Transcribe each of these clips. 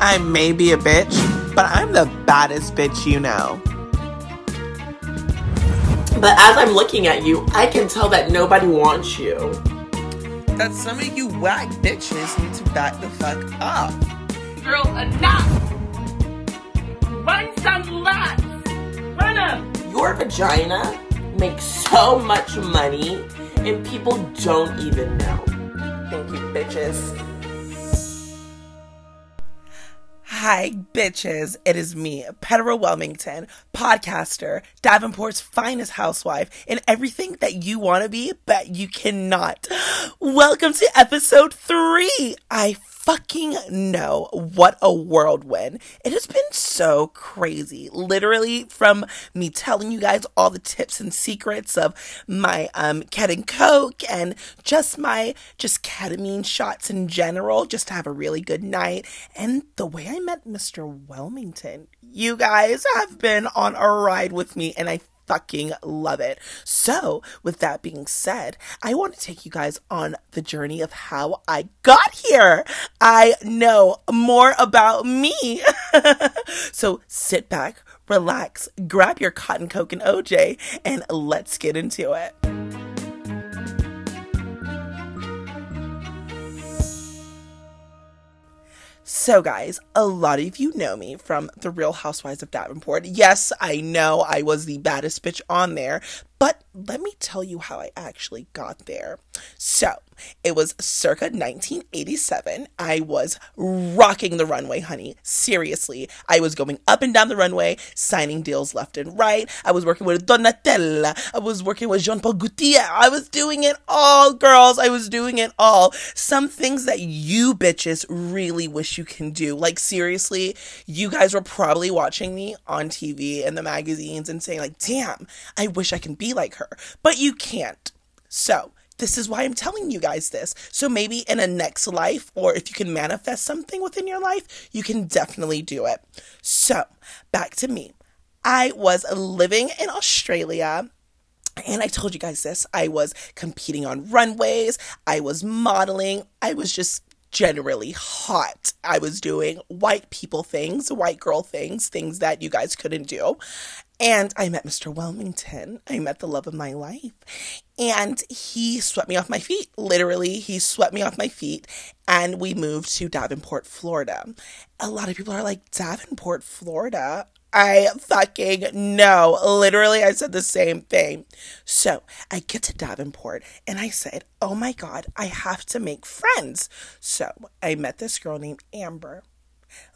I may be a bitch, but I'm the baddest bitch you know. But as I'm looking at you, I can tell that nobody wants you. That some of you whack bitches need to back the fuck up. Girl, enough! Run some laps! Run 'em! Your vagina makes so much money and people don't even know. Thank you, bitches. Hi, bitches. It is me, Petra Wilmington, podcaster, Davenport's finest housewife, and everything that you want to be, but you cannot. Welcome to episode three. I fucking know what a whirlwind. It has been so crazy. Literally from me telling you guys all the tips and secrets of my um and coke and just my just ketamine shots in general just to have a really good night and the way I met Mr. Wilmington. You guys have been on a ride with me and I fucking love it. So, with that being said, I want to take you guys on the journey of how I got here. I know more about me. so, sit back, relax, grab your cotton coke and OJ, and let's get into it. So, guys, a lot of you know me from The Real Housewives of Davenport. Yes, I know I was the baddest bitch on there, but let me tell you how I actually got there. So, it was circa 1987. I was rocking the runway, honey. Seriously. I was going up and down the runway, signing deals left and right. I was working with Donatella. I was working with Jean Paul Gaultier. I was doing it all, girls. I was doing it all. Some things that you bitches really wish you can do. Like, seriously, you guys were probably watching me on TV and the magazines and saying, like, damn, I wish I can be like her. But you can't. So, this is why I'm telling you guys this. So maybe in a next life, or if you can manifest something within your life, you can definitely do it. So, back to me. I was living in Australia. And I told you guys this. I was competing on runways. I was modeling. I was just generally hot. I was doing white people things, white girl things, things that you guys couldn't do. And I met Mr. Wilmington. I met the love of my life. And he swept me off my feet. Literally, he swept me off my feet. And we moved to Davenport, Florida. A lot of people are like, Davenport, Florida? I fucking know. Literally, I said the same thing. So I get to Davenport and I said, Oh my God, I have to make friends. So I met this girl named Amber.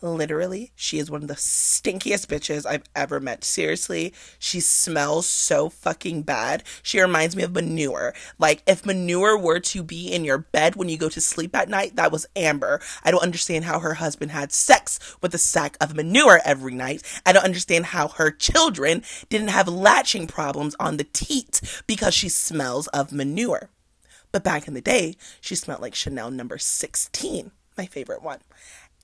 Literally, she is one of the stinkiest bitches I've ever met. Seriously, she smells so fucking bad. She reminds me of manure. Like, if manure were to be in your bed when you go to sleep at night, that was Amber. I don't understand how her husband had sex with a sack of manure every night. I don't understand how her children didn't have latching problems on the teat because she smells of manure. But back in the day, she smelled like Chanel number 16, my favorite one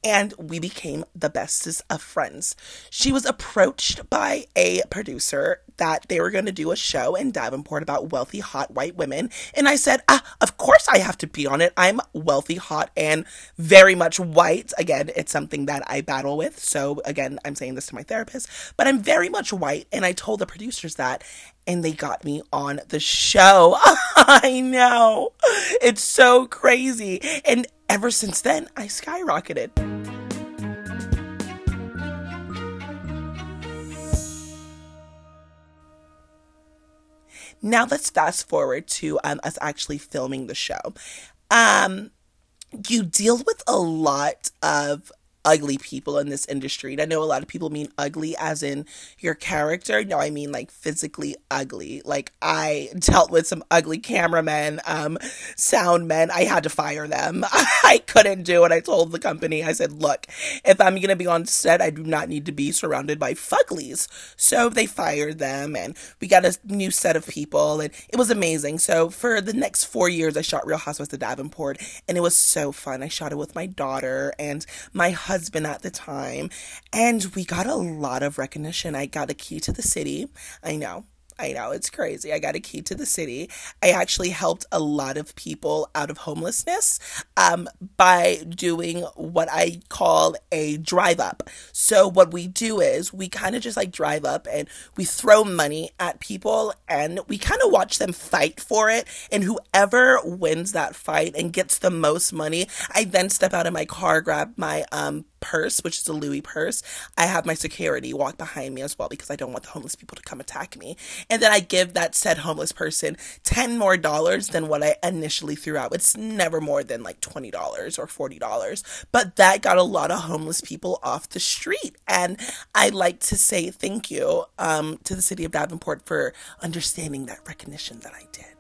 and we became the bestest of friends. She was approached by a producer that they were going to do a show in Davenport about wealthy, hot white women. And I said, ah, of course I have to be on it. I'm wealthy, hot, and very much white. Again, it's something that I battle with. So, again, I'm saying this to my therapist, but I'm very much white. And I told the producers that, and they got me on the show. I know. It's so crazy. And ever since then, I skyrocketed. Now let's fast forward to um, us actually filming the show. Um, you deal with a lot of ugly people in this industry. And I know a lot of people mean ugly as in your character. No, I mean like physically ugly. Like I dealt with some ugly cameramen, um, sound men. I had to fire them. I couldn't do it. I told the company, I said, look, if I'm going to be on set, I do not need to be surrounded by fuglies. So they fired them and we got a new set of people and it was amazing. So for the next four years, I shot Real Housewives of Davenport and it was so fun. I shot it with my daughter and my husband husband at the time, and we got a lot of recognition. I got a key to the city. I know. I know it's crazy. I got a key to the city. I actually helped a lot of people out of homelessness um, by doing what I call a drive up. So, what we do is we kind of just like drive up and we throw money at people and we kind of watch them fight for it. And whoever wins that fight and gets the most money, I then step out of my car, grab my um, purse, which is a Louis purse. I have my security walk behind me as well because I don't want the homeless people to come attack me. And then I give that said homeless person 10 more dollars than what I initially threw out. It's never more than like $20 or $40. But that got a lot of homeless people off the street. And I'd like to say thank you um, to the city of Davenport for understanding that recognition that I did.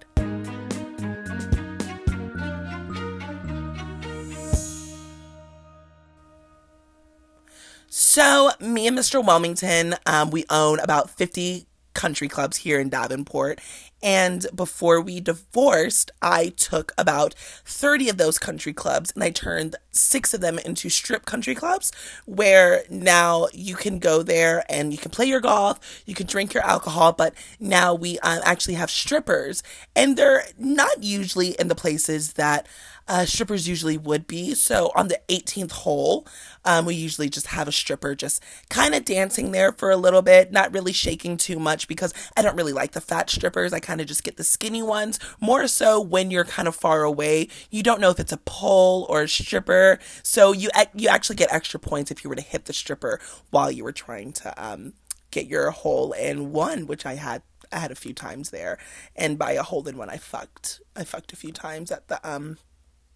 So, me and Mr. Wilmington, um, we own about 50 country clubs here in Davenport. And before we divorced, I took about 30 of those country clubs and I turned six of them into strip country clubs where now you can go there and you can play your golf, you can drink your alcohol, but now we um, actually have strippers. And they're not usually in the places that uh, strippers usually would be. So on the 18th hole, um, we usually just have a stripper just kind of dancing there for a little bit, not really shaking too much because I don't really like the fat strippers. I kind of just get the skinny ones. More so when you're kind of far away, you don't know if it's a pole or a stripper. So you you actually get extra points if you were to hit the stripper while you were trying to um, get your hole in one, which I had I had a few times there. And by a hole in one, I fucked. I fucked a few times at the um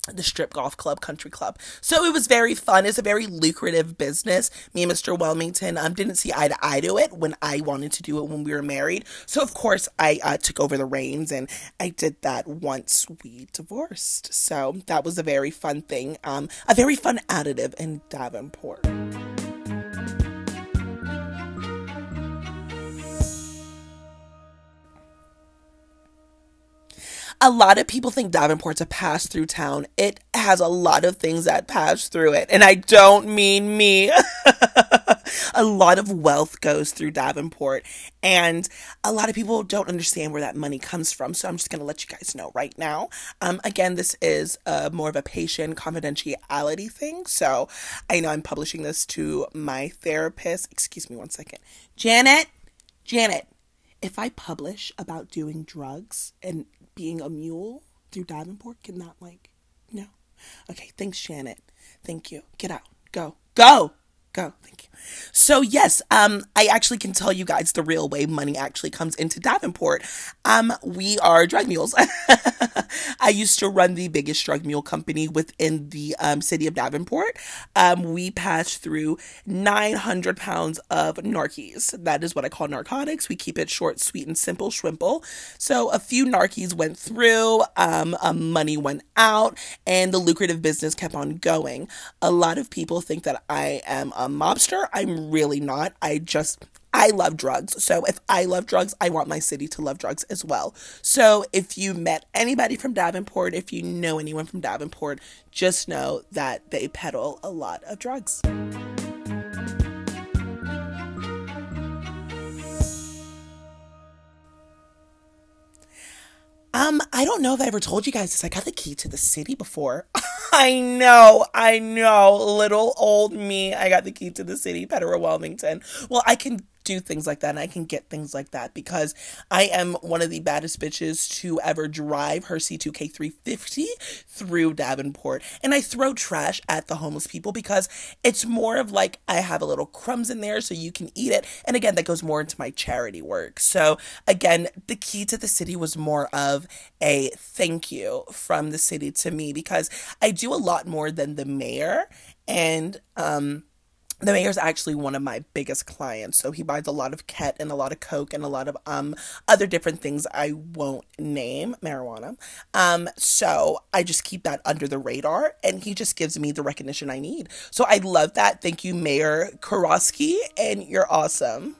the strip golf club country club. So it was very fun. It's a very lucrative business. Me and mr wilmington um, didn't see eye to eye to it when i wanted to do it when we were married. So of course i uh, took over the reins and i did that once we divorced. So that was a very fun thing um, a very fun additive in davenport a lot of people think Davenport's a pass through town. It has a lot of things that pass through it. And I don't mean me. a lot of wealth goes through Davenport. And a lot of people don't understand where that money comes from. So I'm just going to let you guys know right now. Um, again, this is a, more of a patient confidentiality thing. So I know I'm publishing this to my therapist. Excuse me one second. Janet, Janet, if I publish about doing drugs and being a mule through Davenport, can that like, no? Okay, thanks, Janet. Thank you. Get out. Go. Go. Go. Thank you. So yes, um, I actually can tell you guys the real way money actually comes into Davenport. Um, we are drug mules. I used to run the biggest drug mule company within the um, city of Davenport. Um, we passed through 900 pounds of narkies. That is what I call narcotics. We keep it short, sweet, and simple, shrimple. So a few narkies went through, um, money went out, and the lucrative business kept on going. A lot of people think that I am a mobster. I'm really not. I just I love drugs. So if I love drugs, I want my city to love drugs as well. So if you met anybody from Davenport, if you know anyone from Davenport, just know that they peddle a lot of drugs. Um, I don't know if I ever told you guys this. I got the key to the city before. I know, I know. Little old me. I got the key to the city, Petro Wilmington. Well, I can do things like that and I can get things like that because I am one of the baddest bitches to ever drive her C2K 350 through Davenport. And I throw trash at the homeless people because it's more of like I have a little crumbs in there so you can eat it. And again, that goes more into my charity work. So again, the key to the city was more of a thank you from the city to me because I do a lot more than the mayor and um the mayor's actually one of my biggest clients so he buys a lot of ket and a lot of coke and a lot of um other different things i won't name marijuana. Um so i just keep that under the radar and he just gives me the recognition i need. So i love that. Thank you mayor Kurowski and you're awesome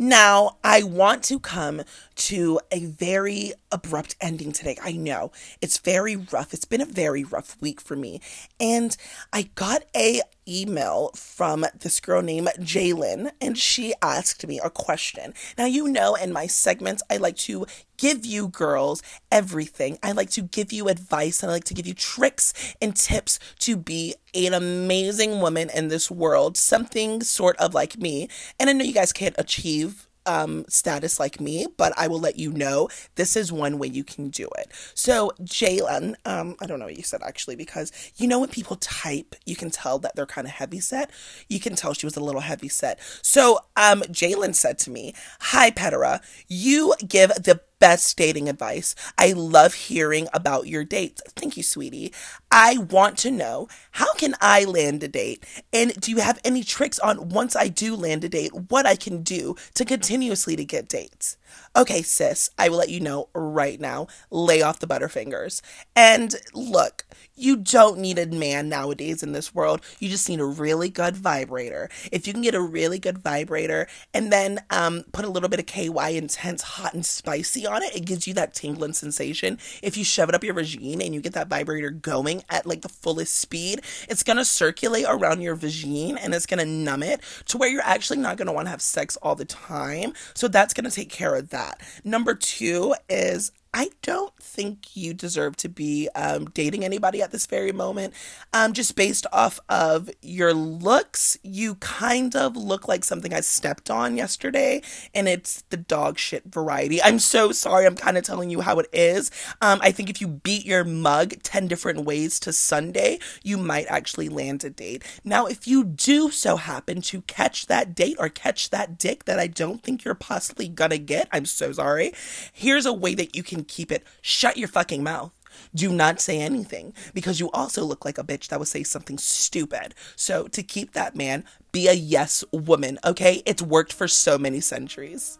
Now, I want to come to a very abrupt ending today. I know it's very rough. It's been a very rough week for me. And I got a email from this girl named Jalen and she asked me a question. Now, you know, in my segments, I like to give you girls everything. I like to give you advice and I like to give you tricks and tips to be an amazing woman in this world, something sort of like me. And I know you guys can't achieve um, status like me, but I will let you know this is one way you can do it. So, Jalen, um, I don't know what you said actually, because you know when people type, you can tell that they're kind of heavy set. You can tell she was a little heavy set. So, um, Jalen said to me, Hi, Petera, you give the best dating advice. I love hearing about your dates. Thank you, sweetie. I want to know how can I land a date? And do you have any tricks on once I do land a date, what I can do to continuously to get dates? Okay, sis, I will let you know right now. Lay off the butterfingers. And look, you don't need a man nowadays in this world. You just need a really good vibrator. If you can get a really good vibrator and then um, put a little bit of KY intense, hot and spicy on it, it gives you that tingling sensation. If you shove it up your vagina and you get that vibrator going at like the fullest speed, it's gonna circulate around your vagina and it's gonna numb it to where you're actually not gonna wanna have sex all the time. So that's gonna take care of that. Number two is I don't think you deserve to be um, dating anybody at this very moment. Um, just based off of your looks, you kind of look like something I stepped on yesterday, and it's the dog shit variety. I'm so sorry. I'm kind of telling you how it is. Um, I think if you beat your mug 10 different ways to Sunday, you might actually land a date. Now, if you do so happen to catch that date or catch that dick that I don't think you're possibly gonna get, I'm so sorry. Here's a way that you can keep it shut your fucking mouth. Do not say anything because you also look like a bitch that would say something stupid. So, to keep that man, be a yes woman, okay? It's worked for so many centuries.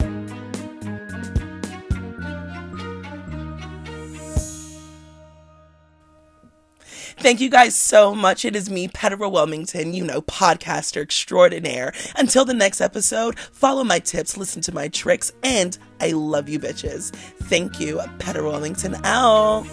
Thank you guys so much. It is me, Petera Wilmington, you know, podcaster extraordinaire. Until the next episode, follow my tips, listen to my tricks, and I love you bitches. Thank you, Petera Wilmington out.